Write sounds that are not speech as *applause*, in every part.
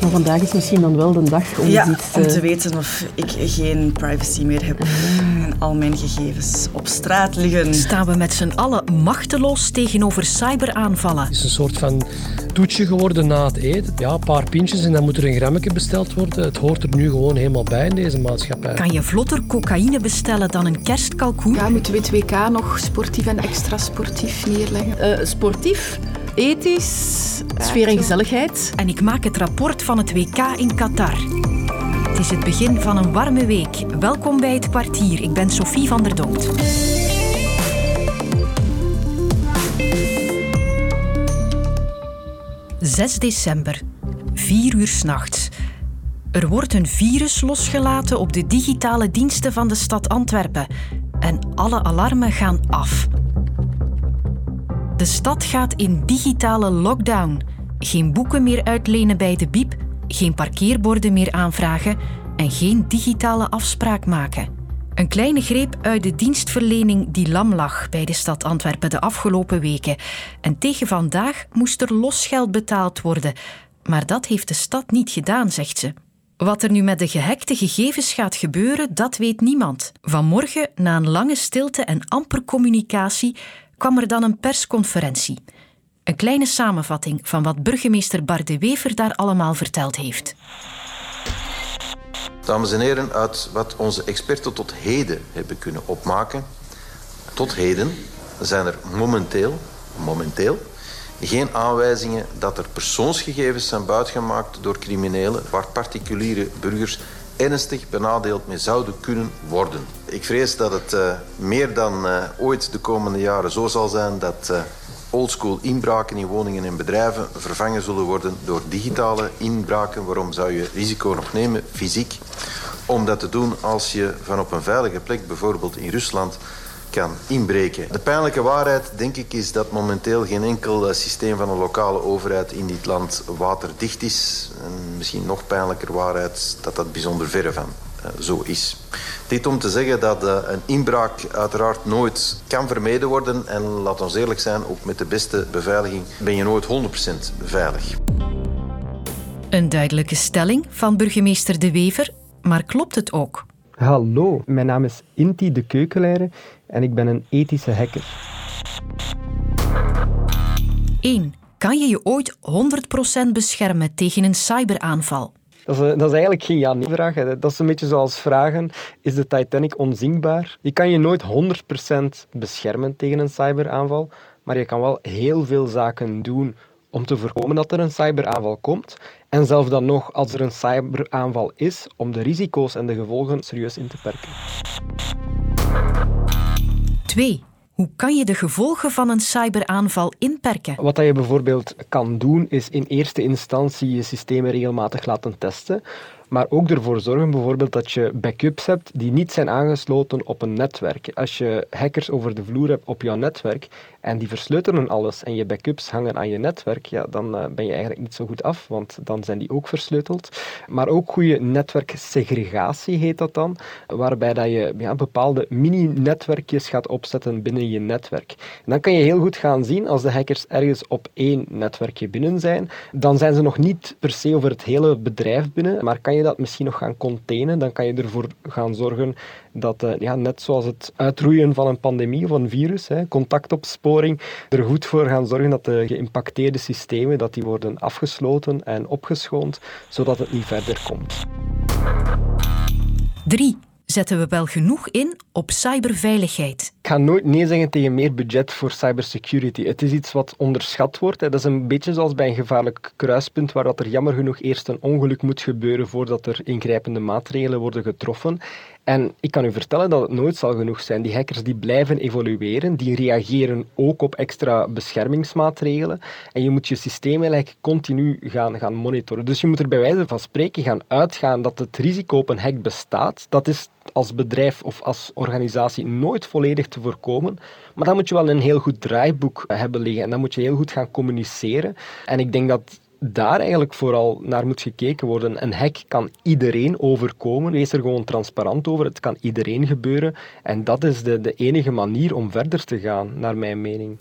Maar vandaag is misschien dan wel de dag om ja, iets, om te eh, weten of ik geen privacy meer heb en al mijn gegevens op straat liggen. Staan we met z'n allen machteloos tegenover cyberaanvallen? Het is een soort van toetje geworden na het eten. Ja, een paar pintjes en dan moet er een grammetje besteld worden. Het hoort er nu gewoon helemaal bij in deze maatschappij. Kan je vlotter cocaïne bestellen dan een kerstkalkoen? Ja, moeten we het WK nog sportief en extra sportief neerleggen? eh, sportief, ethisch, sfeer en gezelligheid. En ik maak het rapport van het WK in Qatar. Het is het begin van een warme week. Welkom bij het kwartier. Ik ben Sophie van der Donkt. ...6 december, 4 uur 's nachts. Er wordt een virus losgelaten op de digitale diensten van de stad Antwerpen. En alle alarmen gaan af. De stad gaat in digitale lockdown. Geen boeken meer uitlenen bij de biep, geen parkeerborden meer aanvragen en geen digitale afspraak maken. Een kleine greep uit de dienstverlening die lam lag bij de stad Antwerpen de afgelopen weken. En tegen vandaag moest er losgeld betaald worden. Maar dat heeft de stad niet gedaan, zegt ze. Wat er nu met de gehackte gegevens gaat gebeuren, dat weet niemand. Vanmorgen, na een lange stilte en amper communicatie, kwam er dan een persconferentie. Een kleine samenvatting van wat burgemeester Bart de Wever daar allemaal verteld heeft. Dames en heren, uit wat onze experten tot heden hebben kunnen opmaken, tot heden zijn er momenteel, momenteel geen aanwijzingen dat er persoonsgegevens zijn buitgemaakt door criminelen waar particuliere burgers ernstig benadeeld mee zouden kunnen worden. Ik vrees dat het uh, meer dan uh, ooit de komende jaren zo zal zijn dat uh, oldschool inbraken in woningen en bedrijven vervangen zullen worden door digitale inbraken. Waarom zou je risico nog nemen, fysiek, om dat te doen als je van op een veilige plek, bijvoorbeeld in Rusland, kan inbreken. De pijnlijke waarheid, denk ik, is dat momenteel geen enkel systeem van een lokale overheid in dit land waterdicht is. En misschien nog pijnlijker waarheid dat dat bijzonder verre van zo is. Dit om te zeggen dat uh, een inbraak uiteraard nooit kan vermeden worden. En laat ons eerlijk zijn, ook met de beste beveiliging ben je nooit 100% veilig. Een duidelijke stelling van burgemeester De Wever, maar klopt het ook? Hallo, mijn naam is Inti de Keukenleider en ik ben een ethische hacker. 1. Kan je je ooit 100% beschermen tegen een cyberaanval? Dat is, dat is eigenlijk geen ja-nee-vraag. Dat is een beetje zoals vragen, is de Titanic onzinkbaar? Je kan je nooit 100% beschermen tegen een cyberaanval, maar je kan wel heel veel zaken doen om te voorkomen dat er een cyberaanval komt. En zelfs dan nog, als er een cyberaanval is, om de risico's en de gevolgen serieus in te perken. 2. Hoe kan je de gevolgen van een cyberaanval inperken? Wat je bijvoorbeeld kan doen, is in eerste instantie je systemen regelmatig laten testen. Maar ook ervoor zorgen bijvoorbeeld dat je backups hebt die niet zijn aangesloten op een netwerk. Als je hackers over de vloer hebt op jouw netwerk en die versleutelen alles en je backups hangen aan je netwerk, ja, dan uh, ben je eigenlijk niet zo goed af, want dan zijn die ook versleuteld. Maar ook goede netwerksegregatie heet dat dan, waarbij dat je ja, bepaalde mini-netwerkjes gaat opzetten binnen je netwerk. En dan kan je heel goed gaan zien, als de hackers ergens op één netwerkje binnen zijn, dan zijn ze nog niet per se over het hele bedrijf binnen, maar kan je dat misschien nog gaan containen, dan kan je ervoor gaan zorgen dat, uh, ja, net zoals het uitroeien van een pandemie of een virus, hè, contactopsporing, er goed voor gaan zorgen dat de geïmpacteerde systemen dat die worden afgesloten en opgeschoond, zodat het niet verder komt. 3. Zetten we wel genoeg in op cyberveiligheid? Ik ga nooit nee zeggen tegen meer budget voor cybersecurity. Het is iets wat onderschat wordt. Dat is een beetje zoals bij een gevaarlijk kruispunt, waar dat er jammer genoeg eerst een ongeluk moet gebeuren voordat er ingrijpende maatregelen worden getroffen. En ik kan u vertellen dat het nooit zal genoeg zijn. Die hackers die blijven evolueren, die reageren ook op extra beschermingsmaatregelen. En je moet je systeem eigenlijk continu gaan, gaan monitoren. Dus je moet er bij wijze van spreken gaan uitgaan dat het risico op een hack bestaat. Dat is als bedrijf of als organisatie nooit volledig te voorkomen. Maar dan moet je wel een heel goed draaiboek hebben liggen en dan moet je heel goed gaan communiceren. En ik denk dat daar eigenlijk vooral naar moet gekeken worden. Een hack kan iedereen overkomen. Wees er gewoon transparant over. Het kan iedereen gebeuren. En dat is de, de enige manier om verder te gaan, naar mijn mening.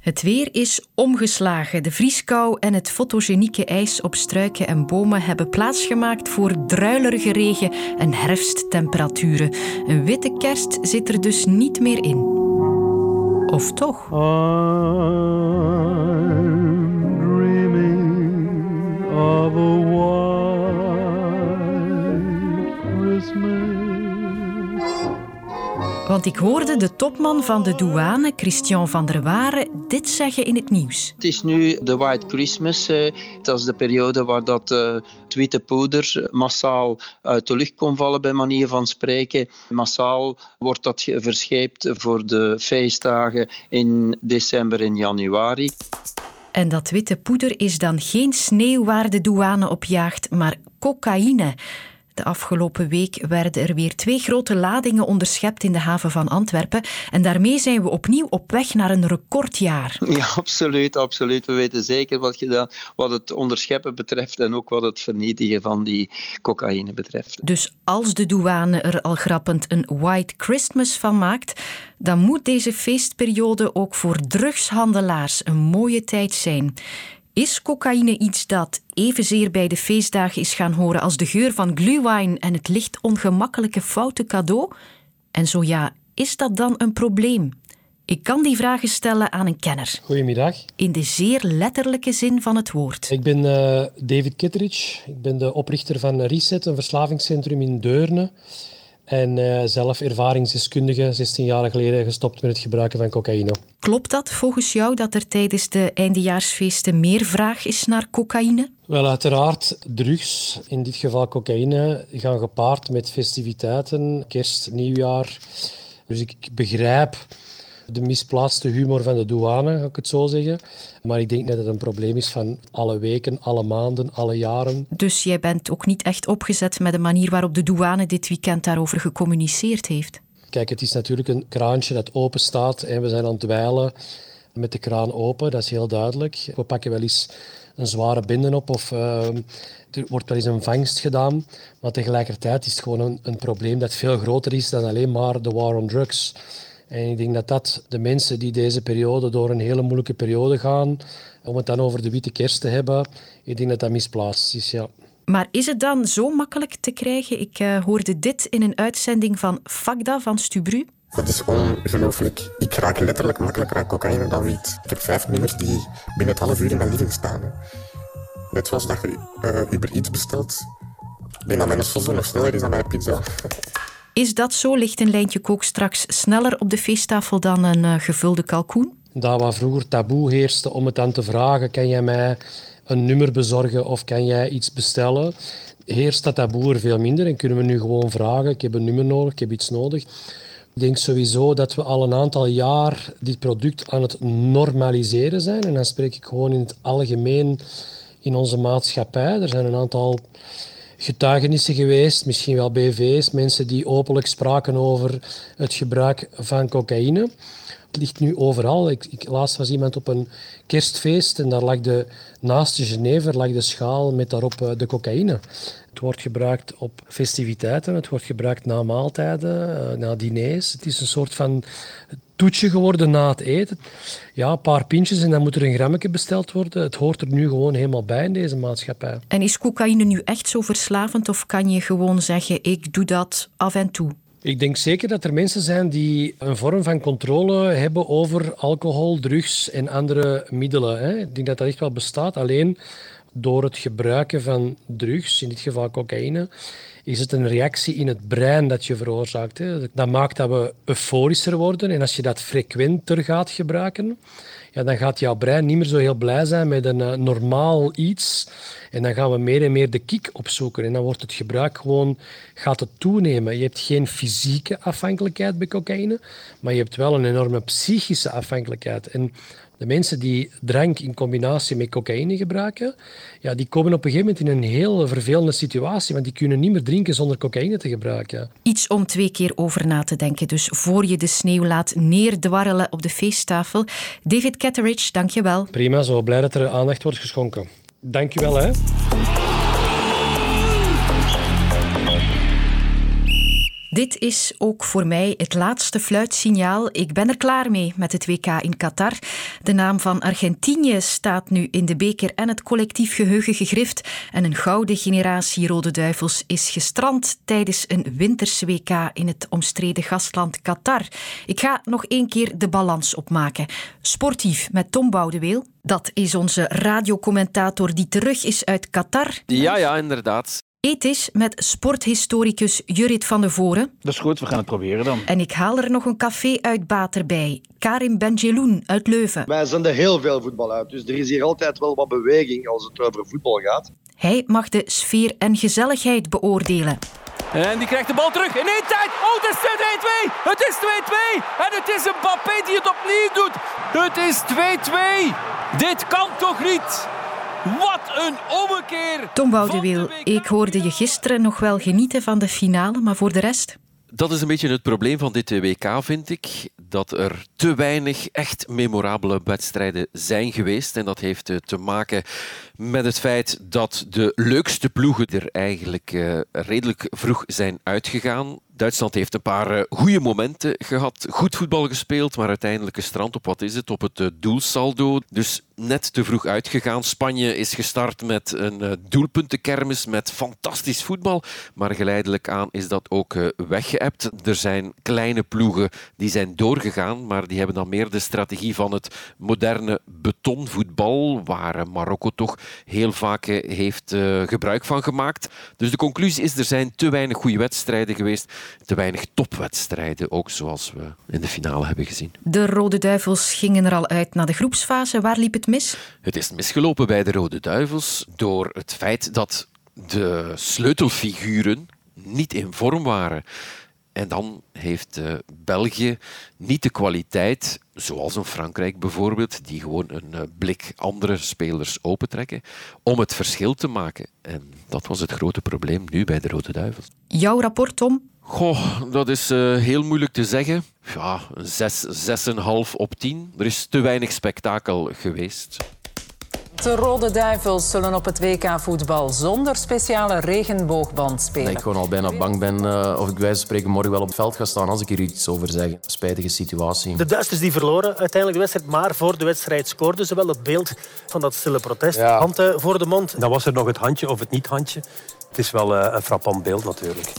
Het weer is omgeslagen. De vrieskou en het fotogenieke ijs op struiken en bomen hebben plaatsgemaakt voor druilerige regen en herfsttemperaturen. Een witte kerst zit er dus niet meer in. Of toch? of a Want ik hoorde de topman van de douane, Christian van der Waren, dit zeggen in het nieuws. Het is nu de White Christmas. Dat is de periode waar dat eh, het witte poeder massaal uit de lucht kon vallen, bij manier van spreken. Massaal wordt dat verscheept voor de feestdagen in december en januari. En dat witte poeder is dan geen sneeuw waar de douane op jaagt, maar cocaïne. De afgelopen week werden er weer twee grote ladingen onderschept in de haven van Antwerpen. En daarmee zijn we opnieuw op weg naar een recordjaar. Ja, absoluut, absoluut. We weten zeker wat, gedaan, wat het onderscheppen betreft en ook wat het vernietigen van die cocaïne betreft. Dus als de douane er al grappend een White Christmas van maakt, dan moet deze feestperiode ook voor drugshandelaars een mooie tijd zijn. Is cocaïne iets dat evenzeer bij de feestdagen is gaan horen als de geur van glühwein en het licht ongemakkelijke foute cadeau? En zo ja, is dat dan een probleem? Ik kan die vragen stellen aan een kenner, Goedemiddag. in de zeer letterlijke zin van het woord. Ik ben eh, David Kitteridge. Ik ben de oprichter van Reset, een verslavingscentrum in Deurne. En eh, zelf ervaringsdeskundige, 16 jaar geleden gestopt met het gebruiken van cocaïne. Klopt dat volgens jou dat er tijdens de eindejaarsfeesten meer vraag is naar cocaïne? Wel, uiteraard, drugs, in dit geval cocaïne, gaan gepaard met festiviteiten, kerst, nieuwjaar. Dus ik ik begrijp de misplaatste humor van de douane, ga ik het zo zeggen. Maar ik denk dat het een probleem is van alle weken, alle maanden, alle jaren. Dus jij bent ook niet echt opgezet met de manier waarop de douane dit weekend daarover gecommuniceerd heeft. Kijk, het is natuurlijk een kraantje dat open staat en we zijn aan het dweilen met de kraan open, dat is heel duidelijk. We pakken wel eens een zware binden op of eh, er wordt wel eens een vangst gedaan, maar tegelijkertijd is het gewoon een, een probleem dat veel groter is dan alleen maar de war on drugs. En ik denk dat dat de mensen die deze periode door een hele moeilijke periode gaan, om het dan over de witte kerst te hebben, ik denk dat dat misplaatst is, ja. Maar is het dan zo makkelijk te krijgen? Ik eh, hoorde dit in een uitzending van Fagda van Stubru. Dat is ongelooflijk. Ik raak letterlijk makkelijker aan cocaïne dan wiet. Ik heb vijf nummers die binnen het half uur in mijn living staan. Net zoals dat je uh, Uber Eats bestelt. Ik denk dat mijn sozo nog sneller is dan mijn pizza. Is dat zo? Ligt een lijntje kook straks sneller op de feesttafel dan een eh, gevulde kalkoen? Daar waar vroeger taboe heerste om het dan te vragen, kan jij mij een nummer bezorgen of kan jij iets bestellen, heerst dat taboe er veel minder en kunnen we nu gewoon vragen, ik heb een nummer nodig, ik heb iets nodig. Ik denk sowieso dat we al een aantal jaar dit product aan het normaliseren zijn. En dan spreek ik gewoon in het algemeen in onze maatschappij. Er zijn een aantal getuigenissen geweest, misschien wel BV's, mensen die openlijk spraken over het gebruik van cocaïne. Ligt nu overal. Ik, ik laatst was iemand op een kerstfeest en daar lag de, naast de Genever lag de schaal met daarop uh, de cocaïne. Het wordt gebruikt op festiviteiten, het wordt gebruikt na maaltijden, uh, na diners. Het is een soort van toetje geworden na het eten. Ja, een paar pintjes en dan moet er een grammetje besteld worden. Het hoort er nu gewoon helemaal bij in deze maatschappij. En is cocaïne nu echt zo verslavend of kan je gewoon zeggen ik doe dat af en toe? Ik denk zeker dat er mensen zijn die een vorm van controle hebben over alcohol, drugs en andere middelen. Hè. Ik denk dat dat echt wel bestaat. Alleen door het gebruiken van drugs, in dit geval cocaïne, is het een reactie in het brein dat je veroorzaakt. Hè. Dat maakt dat we euforischer worden. En als je dat frequenter gaat gebruiken, ja, dan gaat jouw brein niet meer zo heel blij zijn met een uh, normaal iets. En dan gaan we meer en meer de kick opzoeken. En dan wordt het gebruik gewoon gaat het toenemen. Je hebt geen fysieke afhankelijkheid bij cocaïne, maar je hebt wel een enorme psychische afhankelijkheid. En de mensen die drank in combinatie met cocaïne gebruiken, ja, die komen op een gegeven moment in een heel vervelende situatie, want die kunnen niet meer drinken zonder cocaïne te gebruiken. Iets om twee keer over na te denken, dus voor je de sneeuw laat neerdwarrelen op de feesttafel. David Ketteridge, dank je wel. Prima, zo blij dat er aandacht wordt geschonken. Dank je wel, hè. Dit is ook voor mij het laatste fluitsignaal. Ik ben er klaar mee met het WK in Qatar. De naam van Argentinië staat nu in de beker en het collectief geheugen gegrift. En een gouden generatie Rode Duivels is gestrand tijdens een winters WK in het omstreden gastland Qatar. Ik ga nog één keer de balans opmaken. Sportief met Tom Boudeweel. Dat is onze radiocommentator die terug is uit Qatar. Ja, ja, inderdaad. Ethisch met sporthistoricus Jurit van de Voren. Dat is goed, we gaan het proberen dan. En ik haal er nog een café uit Bater bij. Karim Benjeloun uit Leuven. Wij zenden heel veel voetbal uit, dus er is hier altijd wel wat beweging als het over voetbal gaat. Hij mag de sfeer en gezelligheid beoordelen. En die krijgt de bal terug in één tijd. Oh, het is 2-2. Het is 2-2. En het is Mbappé die het opnieuw doet. Het is 2-2. Dit kan toch niet? Wat een ommekeer! Tom Boudewil, ik hoorde je gisteren nog wel genieten van de finale, maar voor de rest? Dat is een beetje het probleem van dit WK, vind ik. Dat er te weinig echt memorabele wedstrijden zijn geweest. En dat heeft eh, te maken met het feit dat de leukste ploegen er eigenlijk uh, redelijk vroeg zijn uitgegaan. Duitsland heeft een paar uh, goede momenten gehad, goed voetbal gespeeld, maar uiteindelijk gestrand op wat is het? Op het uh, doelsaldo. Dus net te vroeg uitgegaan. Spanje is gestart met een doelpuntenkermis met fantastisch voetbal, maar geleidelijk aan is dat ook weggeëpt. Er zijn kleine ploegen die zijn doorgegaan, maar die hebben dan meer de strategie van het moderne betonvoetbal, waar Marokko toch heel vaak heeft gebruik van gemaakt. Dus de conclusie is, er zijn te weinig goede wedstrijden geweest te weinig topwedstrijden, ook zoals we in de finale hebben gezien. De Rode Duivels gingen er al uit naar de groepsfase. Waar liep het mis? Het is misgelopen bij de Rode Duivels door het feit dat de sleutelfiguren niet in vorm waren. En dan heeft uh, België niet de kwaliteit, zoals een Frankrijk bijvoorbeeld, die gewoon een uh, blik andere spelers opentrekken, om het verschil te maken. En dat was het grote probleem nu bij de Rode Duivels. Jouw rapport, Tom? Goh, dat is uh, heel moeilijk te zeggen. Ja, een 6, 6,5 op 10. Er is te weinig spektakel geweest. De Rode Duivels zullen op het WK voetbal zonder speciale regenboogband spelen. Dat ik gewoon al bijna bang ben uh, of ik wijze van spreken morgen wel op het veld ga staan als ik hier iets over zeg. Spijtige situatie. De Duitsers die verloren uiteindelijk de wedstrijd, maar voor de wedstrijd scoorden ze wel het beeld van dat stille protest. Ja. Hand uh, voor de mond. Dan was er nog het handje of het niet-handje. Het is wel uh, een frappant beeld natuurlijk.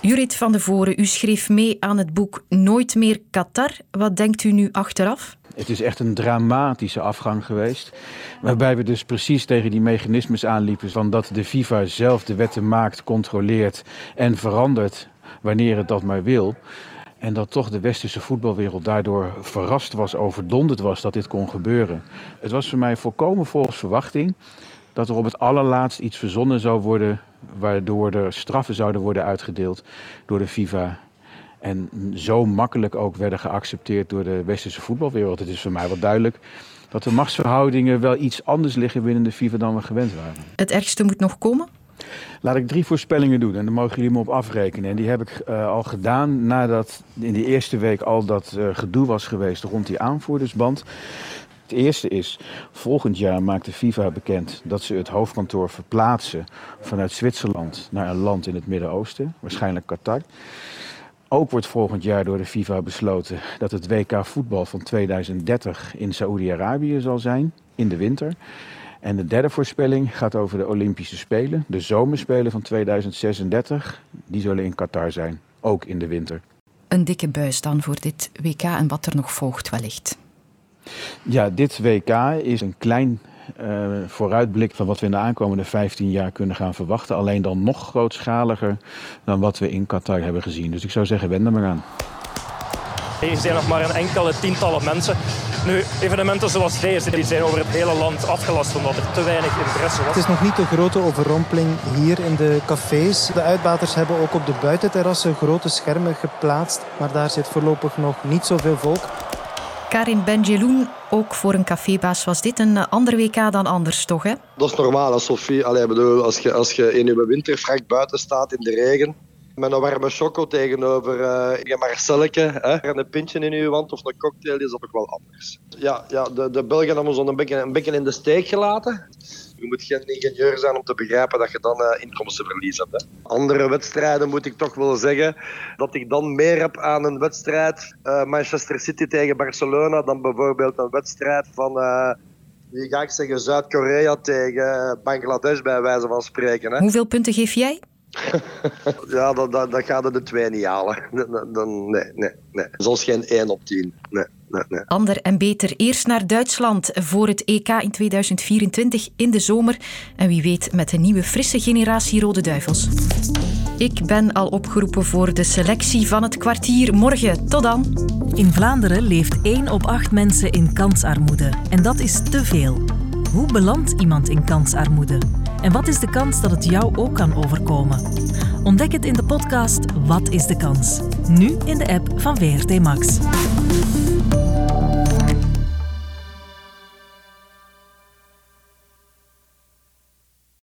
Jurit van de Voren, u schreef mee aan het boek Nooit meer Qatar. Wat denkt u nu achteraf? Het is echt een dramatische afgang geweest. Waarbij we dus precies tegen die mechanismes aanliepen. Van dat de FIFA zelf de wetten maakt, controleert en verandert wanneer het dat maar wil. En dat toch de westerse voetbalwereld daardoor verrast was, overdonderd was dat dit kon gebeuren. Het was voor mij volkomen volgens verwachting dat er op het allerlaatst iets verzonnen zou worden. waardoor er straffen zouden worden uitgedeeld door de FIFA. En zo makkelijk ook werden geaccepteerd door de westerse voetbalwereld. Het is voor mij wel duidelijk dat de machtsverhoudingen wel iets anders liggen binnen de FIFA dan we gewend waren. Het ergste moet nog komen? Laat ik drie voorspellingen doen en dan mogen jullie me op afrekenen. En die heb ik uh, al gedaan nadat in de eerste week al dat uh, gedoe was geweest rond die aanvoerdersband. Het eerste is, volgend jaar maakt de FIFA bekend dat ze het hoofdkantoor verplaatsen vanuit Zwitserland naar een land in het Midden-Oosten, waarschijnlijk Qatar. Ook wordt volgend jaar door de FIFA besloten dat het WK voetbal van 2030 in Saoedi-Arabië zal zijn, in de winter. En de derde voorspelling gaat over de Olympische Spelen, de zomerspelen van 2036. Die zullen in Qatar zijn, ook in de winter. Een dikke buis dan voor dit WK en wat er nog volgt wellicht. Ja, dit WK is een klein vooruitblik van wat we in de aankomende 15 jaar kunnen gaan verwachten. Alleen dan nog grootschaliger dan wat we in Qatar hebben gezien. Dus ik zou zeggen, wend er maar aan. Hier zijn nog maar een enkele tientallen mensen. Nu, evenementen zoals deze die zijn over het hele land afgelast omdat er te weinig interesse was. Het is nog niet de grote overrompeling hier in de cafés. De uitbaters hebben ook op de buitenterrassen grote schermen geplaatst. Maar daar zit voorlopig nog niet zoveel volk. Karin Benjeloun, ook voor een cafébaas was dit een ander WK dan anders, toch? Hè? Dat is normaal, Sophie. Allee, bedoel, als, je, als je in je winterfrak buiten staat in de regen, met een warme choco tegenover uh, een Marcelletje hè, en een pintje in je wand of een cocktail, is dat ook wel anders. Ja, ja de, de Belgen hebben ons een beetje, een beetje in de steek gelaten. Je moet geen ingenieur zijn om te begrijpen dat je dan uh, inkomstenverlies hebt. Hè. Andere wedstrijden moet ik toch wel zeggen dat ik dan meer heb aan een wedstrijd uh, Manchester City tegen Barcelona dan bijvoorbeeld een wedstrijd van, uh, wie ga ik zeggen, Zuid-Korea tegen Bangladesh bij wijze van spreken. Hè. Hoeveel punten geef jij? *laughs* ja, dan, dan, dan gaat het de twee niet halen. *laughs* Dan, dan, nee, nee, nee. Zelfs geen 1 op 10. Nee, nee, nee. Ander en beter eerst naar Duitsland voor het EK in 2024 in de zomer. En wie weet met een nieuwe frisse generatie Rode Duivels. Ik ben al opgeroepen voor de selectie van het kwartier morgen. Tot dan. In Vlaanderen leeft 1 op 8 mensen in kansarmoede. En dat is te veel. Hoe belandt iemand in kansarmoede? En wat is de kans dat het jou ook kan overkomen? Ontdek het in de podcast Wat is de kans? Nu in de app van VRT Max.